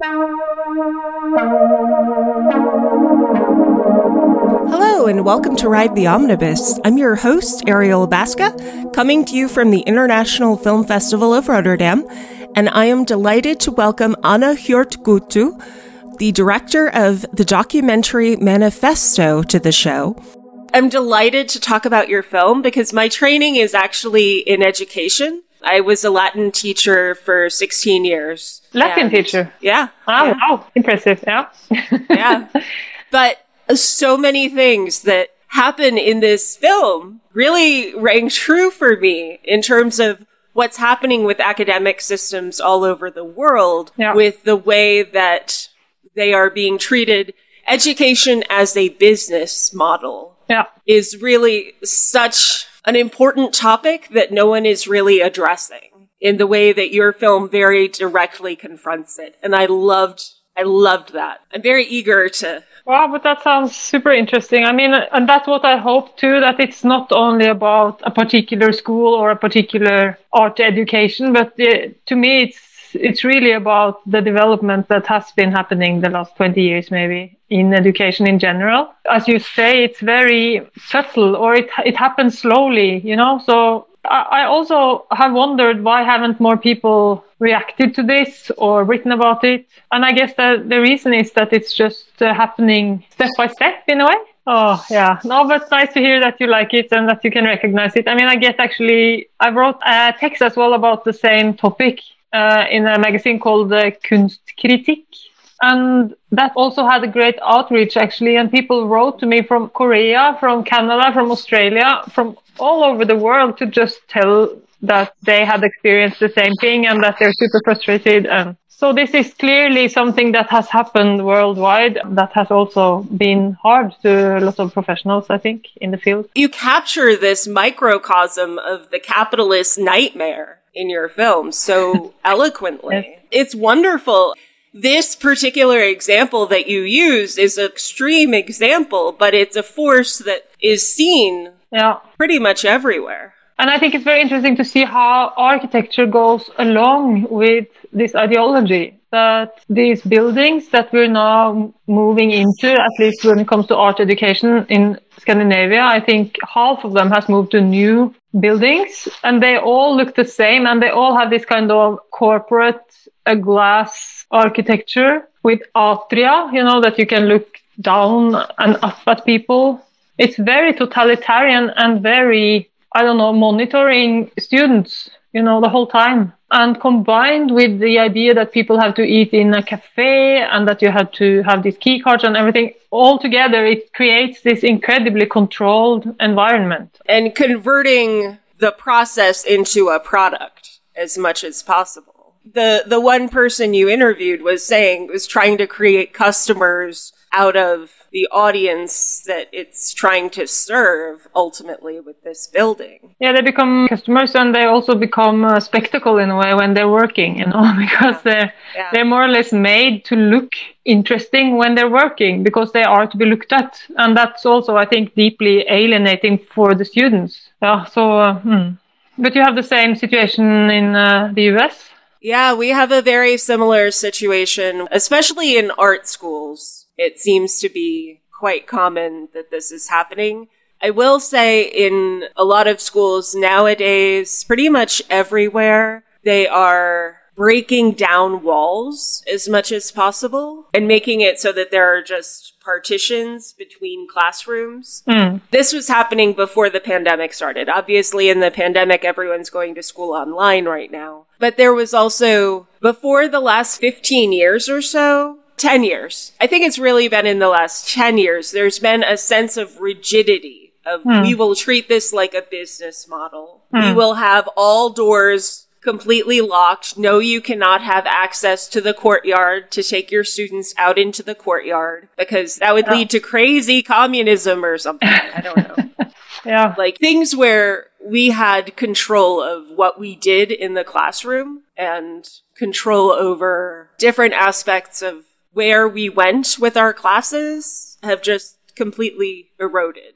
Hello, and welcome to Ride the Omnibus. I'm your host, Ariel Baska, coming to you from the International Film Festival of Rotterdam, and I am delighted to welcome Anna Hjort Guttu, the director of the documentary Manifesto, to the show. I'm delighted to talk about your film because my training is actually in education. I was a Latin teacher for 16 years. Latin And- teacher. Yeah. Oh, yeah. wow. Impressive. Yeah. yeah. But so many things that happen in this film really rang true for me in terms of what's happening with academic systems all over the world Yeah. with the way that they are being treated. Education as a business model yeah. is really such an important topic that no one is really addressing in the way that your film very directly confronts it. And I loved, I loved that. I'm very eager to, Wow, but that sounds super interesting. I mean, and that's what I hope too, that it's not only about a particular school or a particular art education, but uh, to me, it's, it's really about the development that has been happening the last 20 years, maybe in education in general. As you say, it's very subtle or it, it happens slowly, you know, so I I also have wondered why haven't more people reacted to this or written about it? And I guess that the reason is that it's just uh, happening step by step in a way. Oh yeah, no, but nice to hear that you like it and that you can recognize it. I mean, I get actually, I wrote a text as well about the same topic uh, in a magazine called uh, Kunstkritikk. And that also had a great outreach actually. And people wrote to me from Korea, from Canada, from Australia, from all over the world to just tell that they had experienced the same thing and that they're super frustrated. And so this is clearly something that has happened worldwide. That has also been hard to a lot of professionals, I think, in the field. you capture this microcosm of the capitalist nightmare in your film so eloquently. It's wonderful. This particular example that you use is an extreme example, but it's a force that is seen Yeah. pretty much everywhere. And I think it's very interesting to see how architecture goes along with this ideology. That these buildings that we're now moving into, at least when it comes to art education in Scandinavia, I think half of them has moved to new buildings and they all look the same and they all have this kind of corporate uh, glass architecture with atria, you know, that you can look down and up at people. It's very totalitarian and very I don't know, monitoring students, you know, the whole time. And combined with the idea that people have to eat in a cafe and that you have to have these key cards and everything, all together, it creates this incredibly controlled environment. And converting the process into a product as much as possible. The, the one person you interviewed was saying, was trying to create customers out of the audience that it's trying to serve ultimately with this building. Yeah, they become customers and they also become a spectacle in a way when they're working, you know, because they're, Yeah. they're more or less made to look interesting when they're working because they are to be looked at. And that's also, I think, deeply alienating for the students. Yeah, so, uh, hmm. but you have the same situation in uh, the US. Yeah, we have a very similar situation, especially in art schools. It seems to be quite common that this is happening. I will say in a lot of schools nowadays, pretty much everywhere, they are breaking down walls as much as possible and making it so that there are just partitions between classrooms. Hmm. This was happening before the pandemic started. Obviously, in the pandemic, everyone's going to school online right now. But there was also, before the last 15 years or so, 10 years, I think it's really been in the last 10 years, there's been a sense of rigidity of hmm. we will treat this like a business model. We hmm. will have all doors completely locked. No, you cannot have access to the courtyard to take your students out into the courtyard because that would lead to crazy communism or something. I don't know. Yeah. like things where we had control of what we did in the classroom and control over different aspects of where we went with our classes have just completely eroded.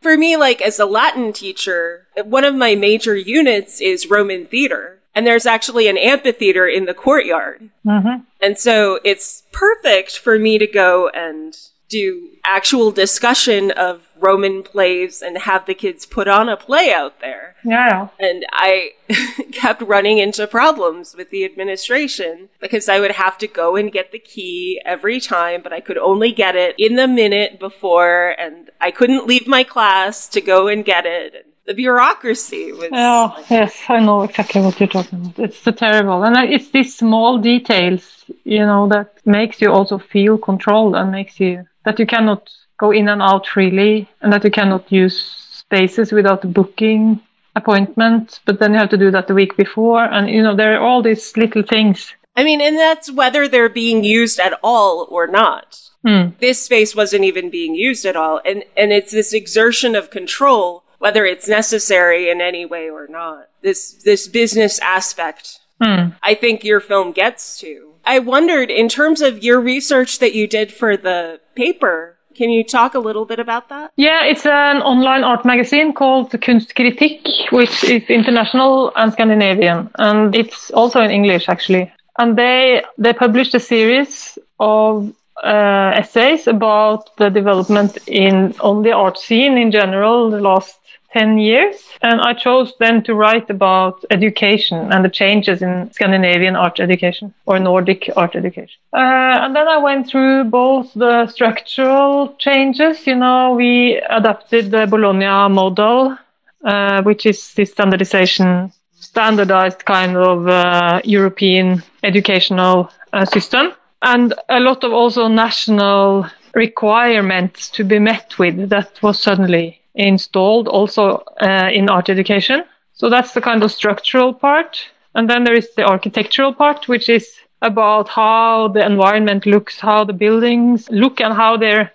For me, like as a Latin teacher, one of my major units is Roman theater. And there's actually an amphitheater in the courtyard. Mm-hmm. And so it's perfect for me to go and do actual discussion of Roman plays and have the kids put on a play out there. Yeah. And I kept running into problems with the administration because I would have to go and get the key every time, but I could only get it in the minute before, and I couldn't leave my class to go and get it. The bureaucracy was. Oh, yes, I know exactly what you're talking about. It's so terrible. And it's these small details, you know, that makes you also feel controlled and makes you that you cannot go in and out freely and that you cannot use spaces without booking appointment but then you have to do that the week before and you know there are all these little things I mean, and that's whether they're being used at all or not. Hmm. This space wasn't even being used at all. And, and it's this exertion of control, whether it's necessary in any way or not. This, this business aspect, Hmm. I think your film gets to. I wondered, in terms of your research that you did for the paper, can you talk a little bit about that? Yeah, it's an online art magazine called Kunstkritikk, which is international and Scandinavian, and it's also in English actually. And they they published a series of uh, essays about the development in on the art scene in general the last 10 years and i chose then to write about education and the changes in scandinavian art education or nordic art education. Uh, and then i went through both the structural changes you know we adapted the bologna model uh, which is the standardization standardized kind of uh, european educational uh, system and a lot of also national requirements to be met with that was suddenly installed also uh, in art education. So that's the kind of structural part. And then there is the architectural part, which is about how the environment looks, how the buildings look, and how they're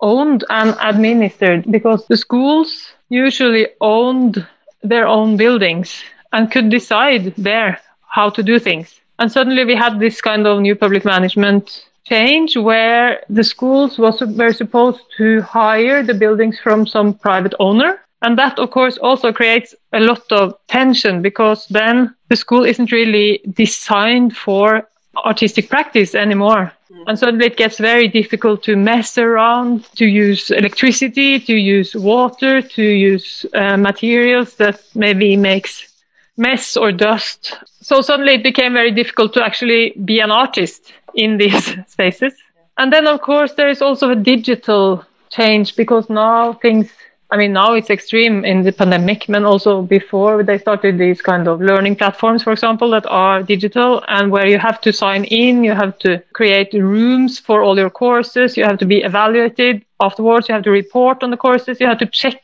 owned and administered. Because the schools usually owned their own buildings and could decide there how to do things. And suddenly we had this kind of new public management change where the schools was, were supposed to hire the buildings from some private owner. And that, of course, also creates a lot of tension because then the school isn't really designed for artistic practice anymore. And suddenly it gets very difficult to mess around, to use electricity, to use water, to use uh, materials that maybe makes mess or dust. So suddenly it became very difficult to actually be an artist in these spaces. And then, of course, there is also a digital change because now things, I mean, now it's extreme in the pandemic, and also before they started these kind of learning platforms, for example, that are digital and where you have to sign in, you have to create rooms for all your courses, you have to be evaluated afterwards, you have to report on the courses, you have to check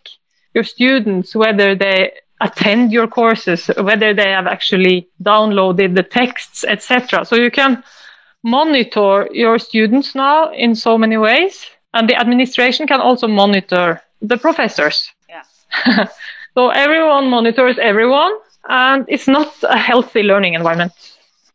your students whether they attend your courses, whether they have actually downloaded the texts, etc. So you can monitor your students now in so many ways, and the administration can also monitor the professors. Yeah. so everyone monitors everyone, and it's not a healthy learning environment.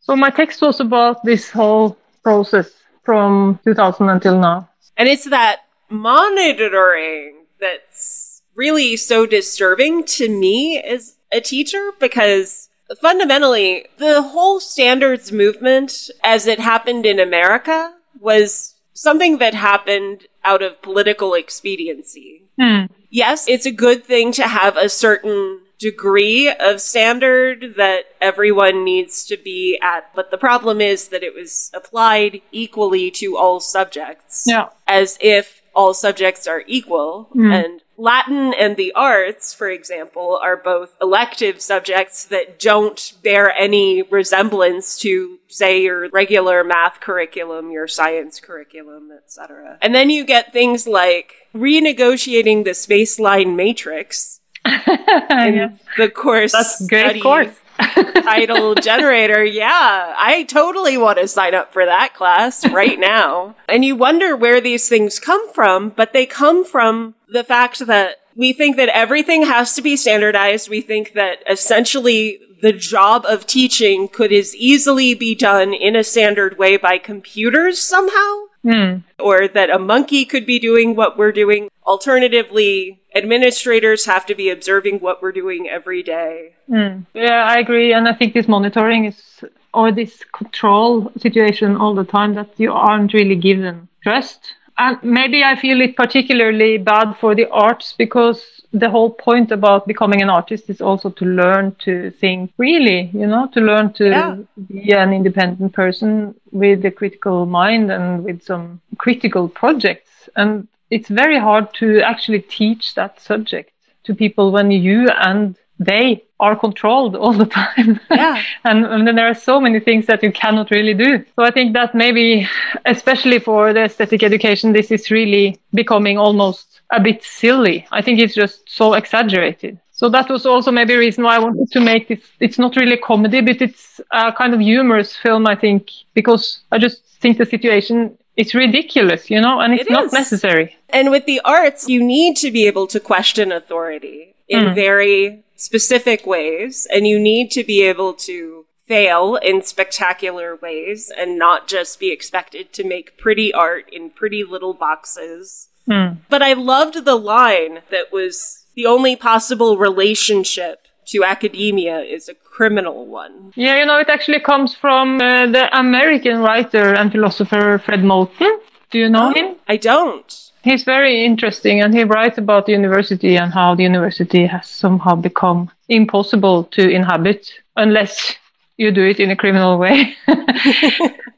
So my text was about this whole process from 2000 until now. And it's that monitoring that's really so disturbing to me as a teacher because fundamentally, the whole standards movement as it happened in America was something that happened out of political expediency. Hmm. Yes, it's a good thing to have a certain degree of standard that everyone needs to be at, but the problem is that it was applied equally to all subjects. Yeah. As if all subjects are equal. And Latin and the arts, for example, are both elective subjects that don't bear any resemblance to, say, your regular math curriculum, your science curriculum, etc. And then you get things like renegotiating the spaceline matrix in the course That's great study course. Title generator. Yeah, I totally want to sign up for that class right now. And you wonder where these things come from, but they come from the fact that we think that everything has to be standardized. We think that essentially the job of teaching could as easily be done in a standard way by computers somehow. Mm. or that a monkey could be doing what we're doing. Alternatively, administrators have to be observing what we're doing every day. Mm. Yeah, I agree. And I think this monitoring is, or this control situation all the time that you aren't really given trust. And maybe I feel it particularly bad for the arts because the whole point about becoming an artist is also to learn to think really, you know, to learn to Yeah. be an independent person with a critical mind and with some critical projects. And it's very hard to actually teach that subject to people when you and they are controlled all the time. Yeah. and, and then there are so many things that you cannot really do. So I think that maybe, especially for the aesthetic education, this is really becoming almost a bit silly. I think it's just so exaggerated. So that was also maybe a reason why I wanted to make this. It's not really a comedy, but it's a kind of humorous film, I think, because I just think the situation is ridiculous, you know, and it's It not necessary. And with the arts, you need to be able to question authority in Mm. very specific ways, and you need to be able to fail in spectacular ways and not just be expected to make pretty art in pretty little boxes. Hmm. But I loved the line that was the only possible relationship to academia is a criminal one. Yeah, you know, it actually comes from uh, the American writer and philosopher Fred Moten. Do you know him? I don't. He's very interesting and he writes about the university and how the university has somehow become impossible to inhabit unless you do it in a criminal way.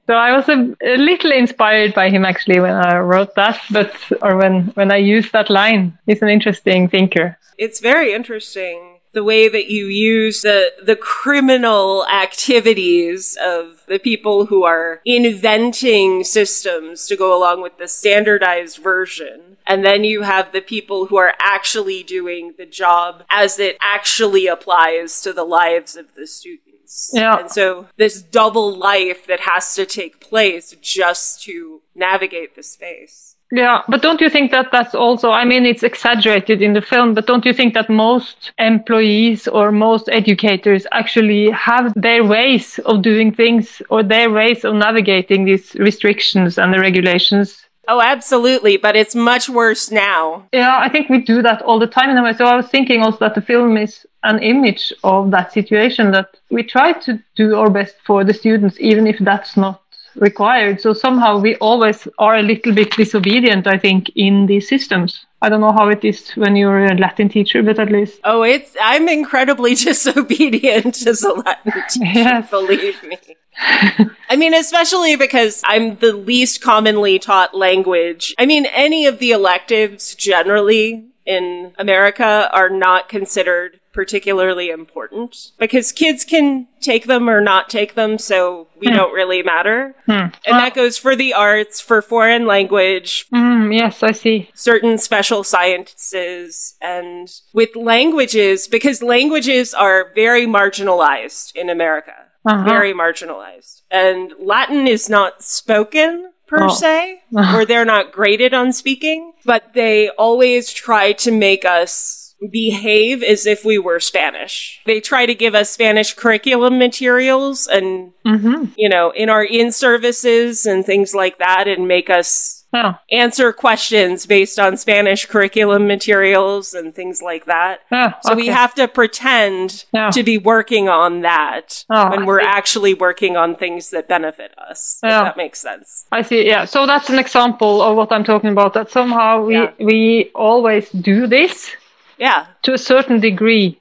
so I was a, a little inspired by him actually when I wrote that, but or when when I used that line. He's an interesting thinker. It's very interesting the way that you use the the criminal activities of the people who are inventing systems to go along with the standardized version. And then you have the people who are actually doing the job as it actually applies to the lives of the students. Yeah. And so this double life that has to take place just to navigate the space. Yeah, but don't you think that that's also, I mean, it's exaggerated in the film, but don't you think that most employees or most educators actually have their ways of doing things or their ways of navigating these restrictions and the regulations? Oh, absolutely. But it's much worse now. Yeah, I think we do that all the time in a way. So I was thinking also that the film is an image of that situation that we try to do our best for the students, even if that's not required. So somehow we always are a little bit disobedient, I think, in these systems. I don't know how it is when you're a Latin teacher, but at least Oh, it's, I'm incredibly disobedient as a Latin teacher, Yes. believe me. I mean, especially because I'm the least commonly taught language. I mean, any of the electives generally in America are not considered particularly important because kids can take them or not take them, so we don't really matter. And that goes for the arts, for foreign language, Mm, yes, I see. certain special sciences and with languages because languages are very marginalized in America. Uh-huh. Very marginalized. And Latin is not spoken per Oh. se, or they're not graded on speaking, but they always try to make us behave as if we were Spanish. They try to give us Spanish curriculum materials and, hmm you know, in our in services and things like that and make us Yeah, answer questions based on Spanish curriculum materials and things like that. yeah. So we have to pretend to be working on that Oh, when we're actually working on things that benefit us. If that makes sense. I see. Yeah. So that's an example of what I'm talking about. That somehow we Yeah. we always do this Yeah. to a certain degree.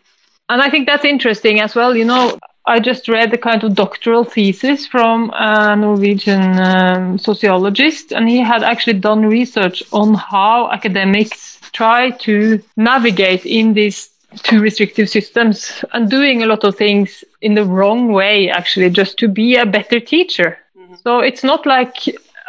And I think that's interesting as well. You know, I just read a kind of doctoral thesis from a Norwegian um, sociologist, and he had actually done research on how academics try to navigate in these two restrictive systems and doing a lot of things in the wrong way, actually, just to be a better teacher. So it's not like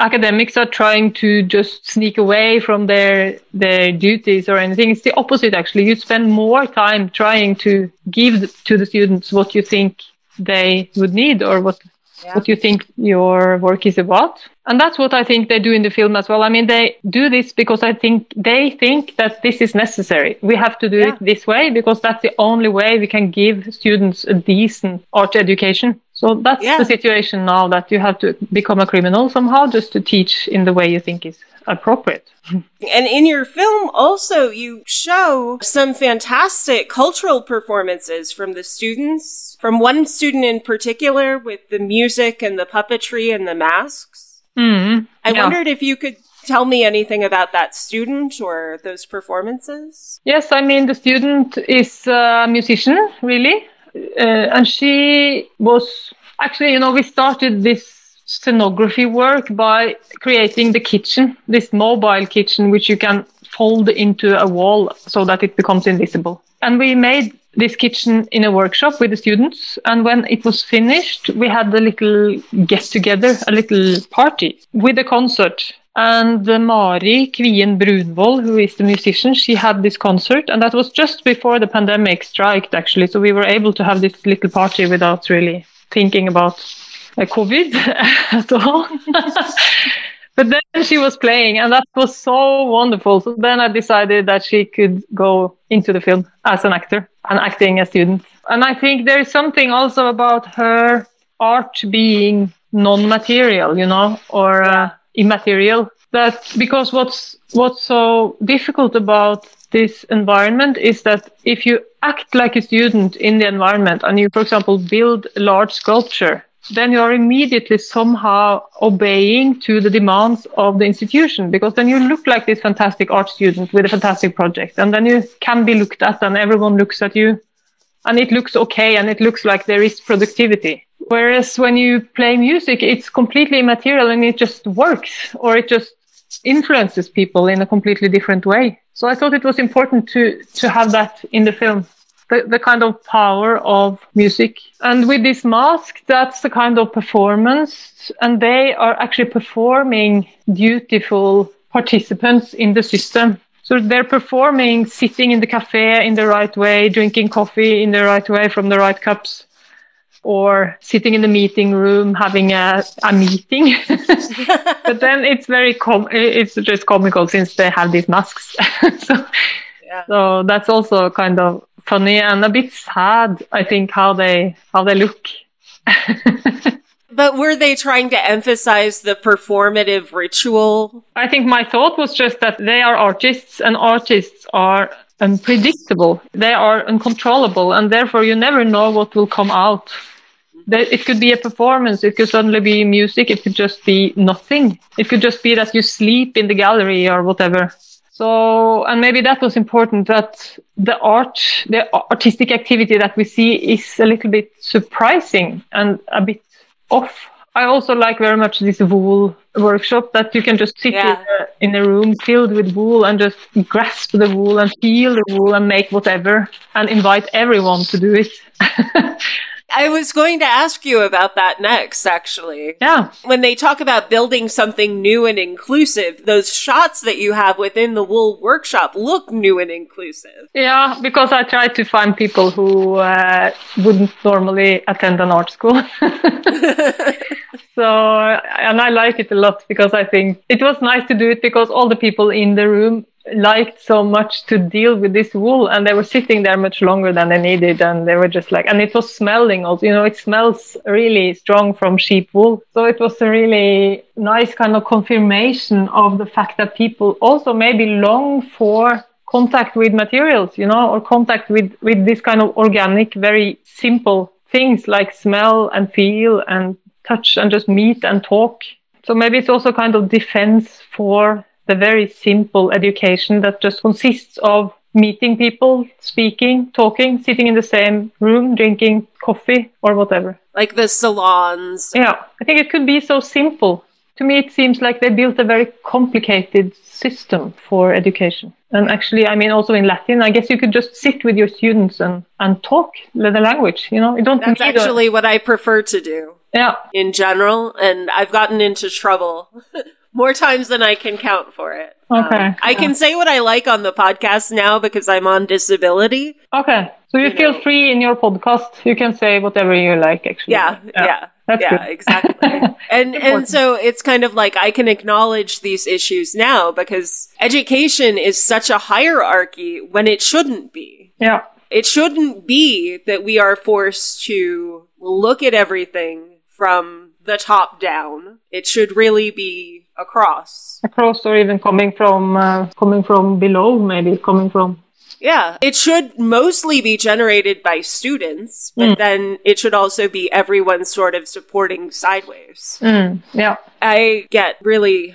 academics are trying to just sneak away from their their duties or anything. It's the opposite actually. You spend more time trying to give to the students what you think they would need or what Yeah. what you think your work is about. And that's what I think they do in the film as well. I mean, they do this because I think they think that this is necessary. We have to do Yeah. it this way because that's the only way we can give students a decent art education. So that's Yeah. the situation now that you have to become a criminal somehow just to teach in the way you think is appropriate. And in your film, also, you show some fantastic cultural performances from the students, from one student in particular with the music and the puppetry and the masks. Mm. I Yeah. wondered if you could tell me anything about that student or those performances. Yes, I mean, the student is a musician, really. Uh, and she was actually, you know, we started this scenography work by creating the kitchen, this mobile kitchen, which you can fold into a wall so that it becomes invisible. And we made this kitchen in a workshop with the students. And when it was finished, we had a little get together, a little party with a concert. And uh, Mari Kvien Brunvoll, who is the musician, she had this concert, and that was just before the pandemic striked, actually. So we were able to have this little party without really thinking about uh, COVID at all. but then she was playing, and that was so wonderful. So then I decided that she could go into the film as an actor and acting a student. And I think there is something also about her art being non-material, you know, or uh, immaterial. That because what's what's so difficult about this environment is that if you act like a student in the environment and you, for example, build a large sculpture, then you are immediately somehow obeying to the demands of the institution because then you look like this fantastic art student with a fantastic project and then you can be looked at and everyone looks at you and it looks okay and it looks like there is productivity. Whereas when you play music, it's completely immaterial and it just works or it just influences people in a completely different way. So I thought it was important to, to have that in the film. The, the kind of power of music. And with this mask, that's the kind of performance. And they are actually performing dutiful participants in the system. So they're performing sitting in the cafe in the right way, drinking coffee in the right way from the right cups, or sitting in the meeting room having a, a meeting. but then it's very com- it's just comical since they have these masks. so, Yeah. so that's also kind of funny and a bit sad, I think, how they how they look. But were they trying to emphasize the performative ritual? I think my thought was just that they are artists and artists are unpredictable. They are uncontrollable and therefore you never know what will come out. It could be a performance, it could suddenly be music, it could just be nothing. It could just be that you sleep in the gallery or whatever. So, and maybe that was important that the art, the artistic activity that we see is a little bit surprising and a bit off. I also like very much this wool workshop that you can just sit Yeah. in, a, in a room filled with wool and just grasp the wool and feel the wool and make whatever and invite everyone to do it. I was going to ask you about that next, actually. yeah. When they talk about building something new and inclusive, those shots that you have within the wool workshop look new and inclusive. Yeah, because I try to find people who uh, wouldn't normally attend an art school. so, and I like it a lot because I think it was nice to do it because all the people in the room liked so much to deal with this wool and they were sitting there much longer than they needed and they were just like and it was smelling also you know it smells really strong from sheep wool. So it was a really nice kind of confirmation of the fact that people also maybe long for contact with materials you know or contact with with this kind of organic very simple things like smell and feel and touch and just meet and talk. So maybe it's also kind of defense for the very simple education that just consists of meeting people, speaking, talking, sitting in the same room, drinking coffee or whatever. Like the salons. Yeah, I think it could be so simple. To me, it seems like they built a very complicated system for education. And actually, I mean, also in Latin, I guess you could just sit with your students and, and talk the language. You know, you don't That's need a- actually what I prefer to do yeah, in general, and I've gotten into trouble more times than I can count for it. Okay, Um, I yeah. can say what I like on the podcast now because I'm on disability. Okay, so you, You feel know. free in your podcast. You can say whatever you like, actually. Yeah, yeah. That's yeah, good. exactly. and and so it's kind of like I can acknowledge these issues now because education is such a hierarchy when it shouldn't be. Yeah, It shouldn't be that we are forced to look at everything from the top down. It should really be across. Across, or even coming from uh, coming from below, maybe coming from. Yeah, it should mostly be generated by students, but mm. then it should also be everyone sort of supporting sideways. Mm, yeah. I get really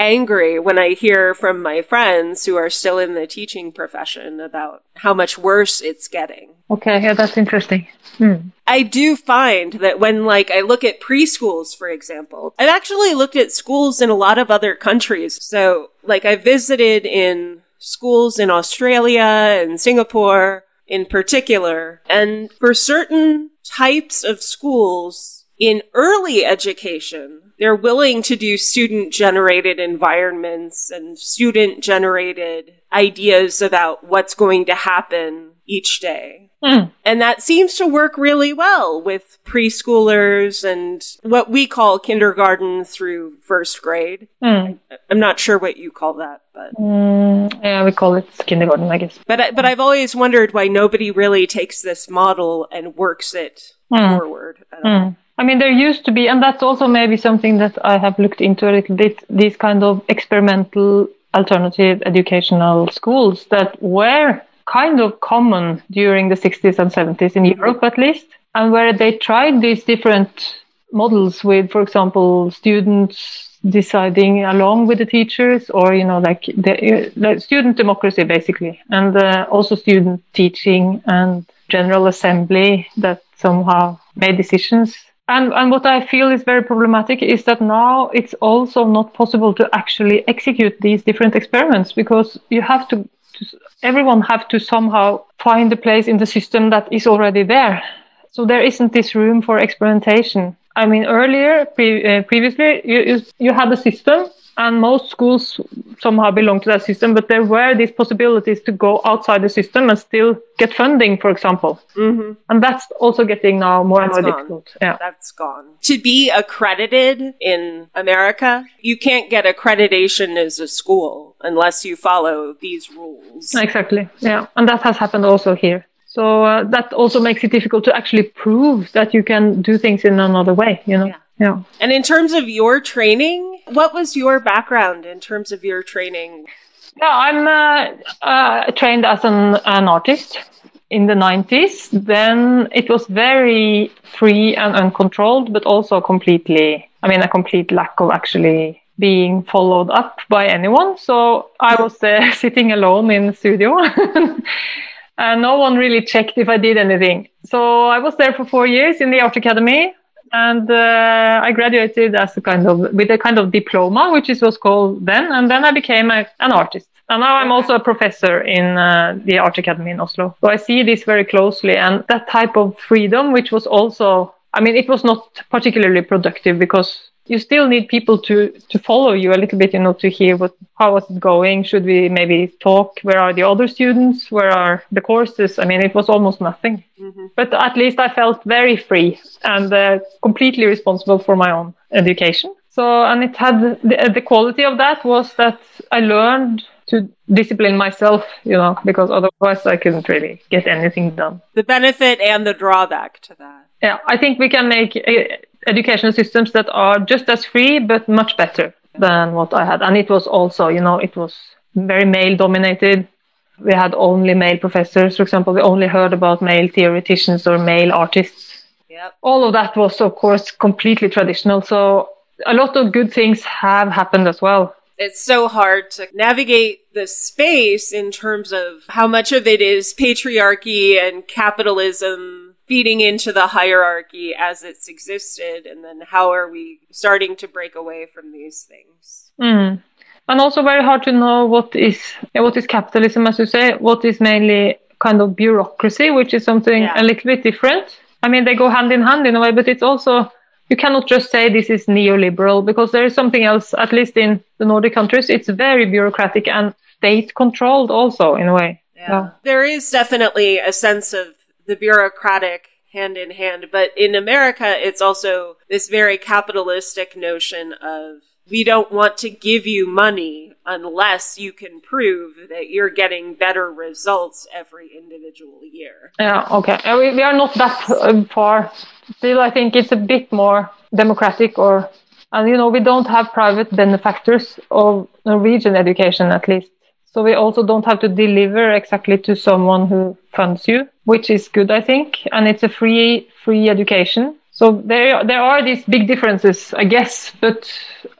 angry when I hear from my friends who are still in the teaching profession about how much worse it's getting. Okay, yeah, that's interesting. Hmm. I do find that when, like, I look at preschools, for example, I've actually looked at schools in a lot of other countries. So, like, I visited in schools in Australia and Singapore in particular, and for certain types of schools in early education, they're willing to do student generated environments and student generated ideas about what's going to happen each day. Mm. And that seems to work really well with preschoolers and what we call kindergarten through first grade. Mm. I, am not sure what you call that, but mm, yeah, we call it kindergarten, I guess. But I, but I've always wondered why nobody really takes this model and works it hmm. forward. I mean, there used to be, and that's also maybe something that I have looked into a little bit, these kind of experimental alternative educational schools that were kind of common during the 60s and 70s in Europe, at least, and where they tried these different models with, for example, students deciding along with the teachers or you know like the, student democracy basically and uh, also student teaching and general assembly that somehow made decisions and, and what I feel is very problematic is that now it's also not possible to actually execute these different experiments because you have to, to everyone have to somehow find a place in the system that is already there. So there isn't this room for experimentation. I mean, earlier, pre- uh, previously, you, you, you had a system and most schools somehow belong to that system, but there were these possibilities to go outside the system and still get funding, for example. Mm-hmm. And that's also getting now more that's and more gone. difficult. Yeah. That's gone. To be accredited in America, you can't get accreditation as a school unless you follow these rules. Exactly. Yeah. And that has happened also here. So uh, that also makes it difficult to actually prove that you can do things in another way, you know? Yeah. Yeah. And in terms of your training, what was your background in terms of your training? No, I'm uh, uh, trained as an, an artist in the 90s. Then it was very free and uncontrolled, but also completely, I mean, a complete lack of actually being followed up by anyone. So I was uh, sitting alone in the studio. and no one really checked if I did anything. So I was there for four years in the art academy and uh, I graduated as a kind of with a kind of diploma, which is was called then, and then I became a, an artist. And now I'm also a professor in uh, the art academy in Oslo. So I see this very closely, and that type of freedom, which was also, I mean, it was not particularly productive because you still need people to to follow you a little bit, you know, to hear what how was it going. Should we maybe talk? Where are the other students? Where are the courses? I mean, it was almost nothing. Mm-hmm. But at least I felt very free and uh, completely responsible for my own education. So, and it had the, the quality of that was that I learned to discipline myself, you know, because otherwise I couldn't really get anything done. The benefit and the drawback to that. Yeah, I think we can make uh, educational systems that are just as free but much better than what I had. And it was also, you know, it was very male dominated. We had only male professors, for example. We only heard about male theoreticians or male artists. Yep. All of that was, of course, completely traditional. So a lot of good things have happened as well. It's so hard to navigate the space in terms of how much of it is patriarchy and capitalism feeding into the hierarchy as it's existed and then how are we starting to break away from these things mm. and also very hard to know what is what is capitalism as you say what is mainly kind of bureaucracy which is something yeah. a little bit different i mean they go hand in hand in a way but it's also you cannot just say this is neoliberal because there is something else at least in the nordic countries it's very bureaucratic and state controlled also in a way yeah. yeah. There is definitely a sense of the bureaucratic hand in hand. But in America, it's also this very capitalistic notion of we don't want to give you money unless you can prove that you're getting better results every individual year. Yeah, okay. We, we are not that uh, far still I think it's a bit more democratic or and you know we don't have private benefactors of Norwegian education at least. So we also don't have to deliver exactly to someone who funds you, which is good I think, and it's a free free education. So there there are these big differences, I guess, but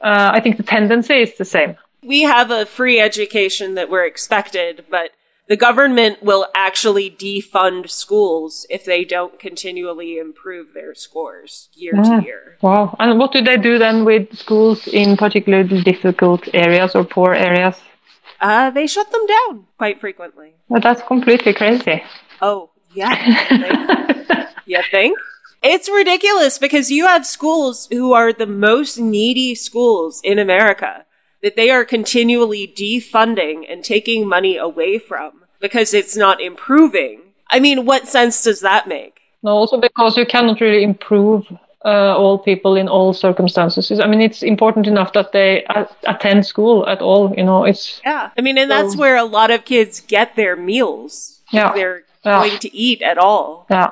uh, I think the tendency is the same. We have a free education that we're expected, but the government will actually defund schools if they don't continually improve their scores year Yeah. to year. Wow. And what do they do then with schools in particularly difficult areas or poor areas? Uh, they shut them down quite frequently. Well, that's completely crazy. Oh, yeah. you think? Think? It's ridiculous because you have schools who are the most needy schools in America that they are continually defunding and taking money away from because it's not improving. I mean, what sense does that make? no, also because you cannot really improve uh, all people in all circumstances. I mean, it's important enough that they a- attend school at all. You know, it's Yeah. I mean, and that's So- where a lot of kids get their meals. if Yeah. They're Yeah. going to eat at all. yeah,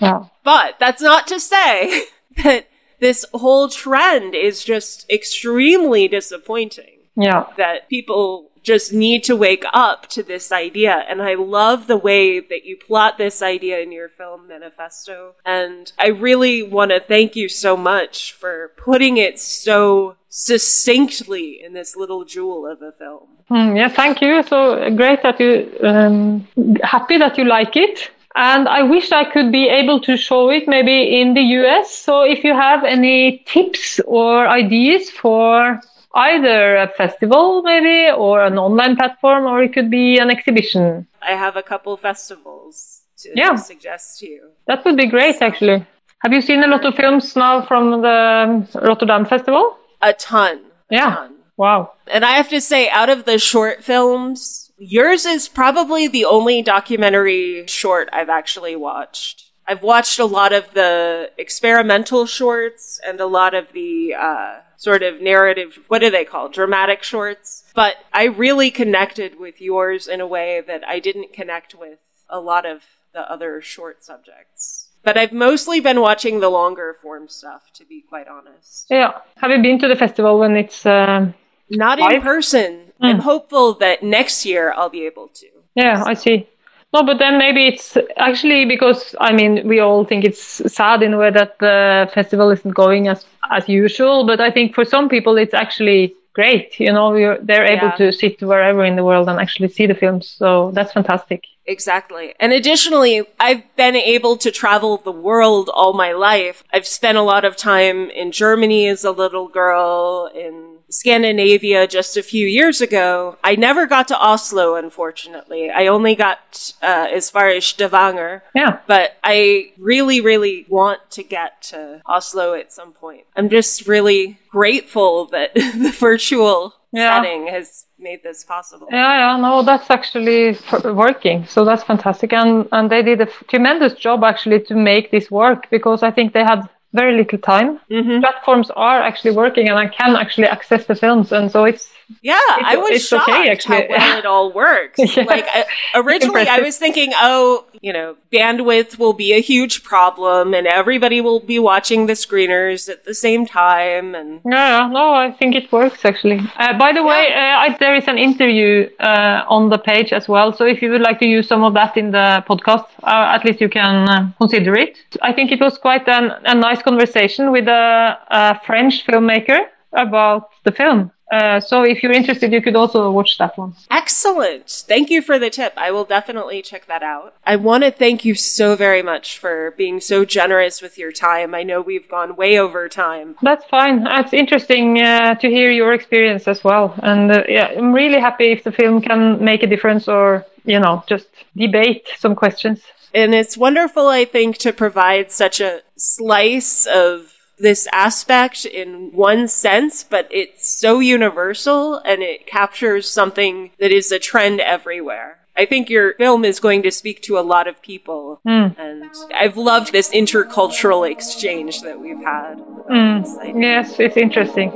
yeah, But that's not to say that this whole trend is just extremely disappointing. yeah. That people just need to wake up to this idea. And I love the way that you plot this idea in your film manifesto. And I really want to thank you so much for putting it so succinctly in this little jewel of a film. Mm, yeah, thank you. So great that you um, happy that you like it. And I wish I could be able to show it maybe in the US. So if you have any tips or ideas for either a festival maybe or an online platform or it could be an exhibition. I have a couple festivals to Yeah. suggest to you. That would be great actually. Have you seen a lot of films now from the Rotterdam Festival? A ton. A Yeah. ton. Wow. And I have to say, out of the short films, yours is probably the only documentary short I've actually watched. I've watched a lot of the experimental shorts and a lot of the uh, sort of narrative, what do they call, dramatic shorts. But I really connected with yours in a way that I didn't connect with a lot of the other short subjects. But I've mostly been watching the longer form stuff, to be quite honest. Yeah. Have you been to the festival when it's um, Not in person. Mm. I'm hopeful that next year I'll be able to. Yeah, I see. No, but then maybe it's actually because I mean we all think it's sad in a way that the festival isn't going as as usual. But I think for some people it's actually great. You know, you're, they're able Yeah. to sit wherever in the world and actually see the films. So that's fantastic. Exactly. And additionally, I've been able to travel the world all my life. I've spent a lot of time in Germany as a little girl, in Scandinavia just a few years ago. I never got to Oslo, unfortunately. I only got uh, as far as Stavanger. Yeah, but I really, really want to get to Oslo at some point. I'm just really grateful that the virtual Yeah. setting has made this possible. yeah, yeah. No, that's actually f- working. So that's fantastic, and and they did a f- tremendous job actually to make this work because I think they had very little time. hmm Platforms are actually working, and I can actually access the films, and so it's Yeah, I was shocked okay, actually. how well it all works. Yeah. Like I, originally, I was thinking, oh, you know, bandwidth will be a huge problem, and everybody will be watching the screeners at the same time, and Yeah, yeah, no, I think it works actually. Uh, by the way, uh, I, there is an interview uh, on the page as well. So if you would like to use some of that in the podcast, uh, at least you can uh, consider it. I think it was quite an, a nice conversation with a, a French filmmaker about the film. Uh, so if you're interested, you could also watch that one. Excellent. Thank you for the tip. I will definitely check that out. I want to thank you so very much for being so generous with your time. I know we've gone way over time. That's fine. It's interesting uh, to hear your experience as well. And uh, yeah, I'm really happy if the film can make a difference or, you know, just debate some questions. And it's wonderful, I think, to provide such a slice of this aspect in one sense, but it's so universal and it captures something that is a trend everywhere. I think your film is going to speak to a lot of people. Mm. And I've loved this intercultural exchange that we've had. Mm. Yes, it's interesting.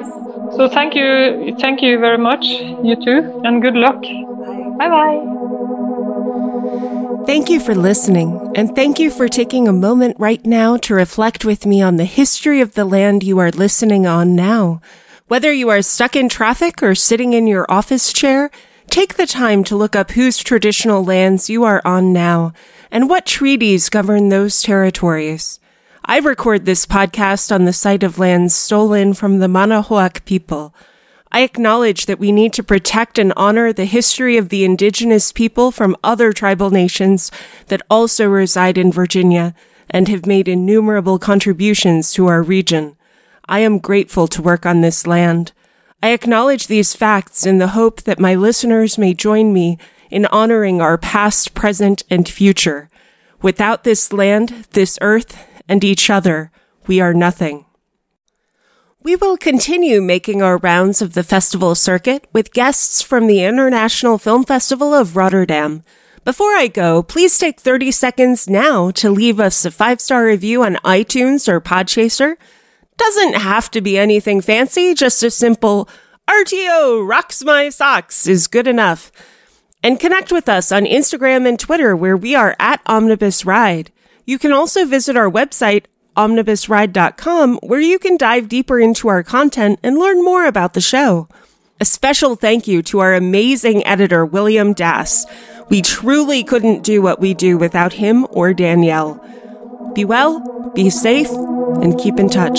So thank you, thank you very much, you too, and good luck. Bye. Bye bye. Thank you for listening, and thank you for taking a moment right now to reflect with me on the history of the land you are listening on now. Whether you are stuck in traffic or sitting in your office chair, take the time to look up whose traditional lands you are on now and what treaties govern those territories. I record this podcast on the site of lands stolen from the Manahoac people. I acknowledge that we need to protect and honor the history of the indigenous people from other tribal nations that also reside in Virginia and have made innumerable contributions to our region. I am grateful to work on this land. I acknowledge these facts in the hope that my listeners may join me in honoring our past, present, and future. Without this land, this earth, and each other, we are nothing. We will continue making our rounds of the festival circuit with guests from the International Film Festival of Rotterdam. Before I go, please take 30 seconds now to leave us a five star review on iTunes or Podchaser. Doesn't have to be anything fancy, just a simple RTO rocks my socks is good enough. And connect with us on Instagram and Twitter where we are at Omnibus Ride. You can also visit our website, omnibusride.com, where you can dive deeper into our content and learn more about the show. A special thank you to our amazing editor, William Dass. We truly couldn't do what we do without him or Danielle. Be well, be safe, and keep in touch.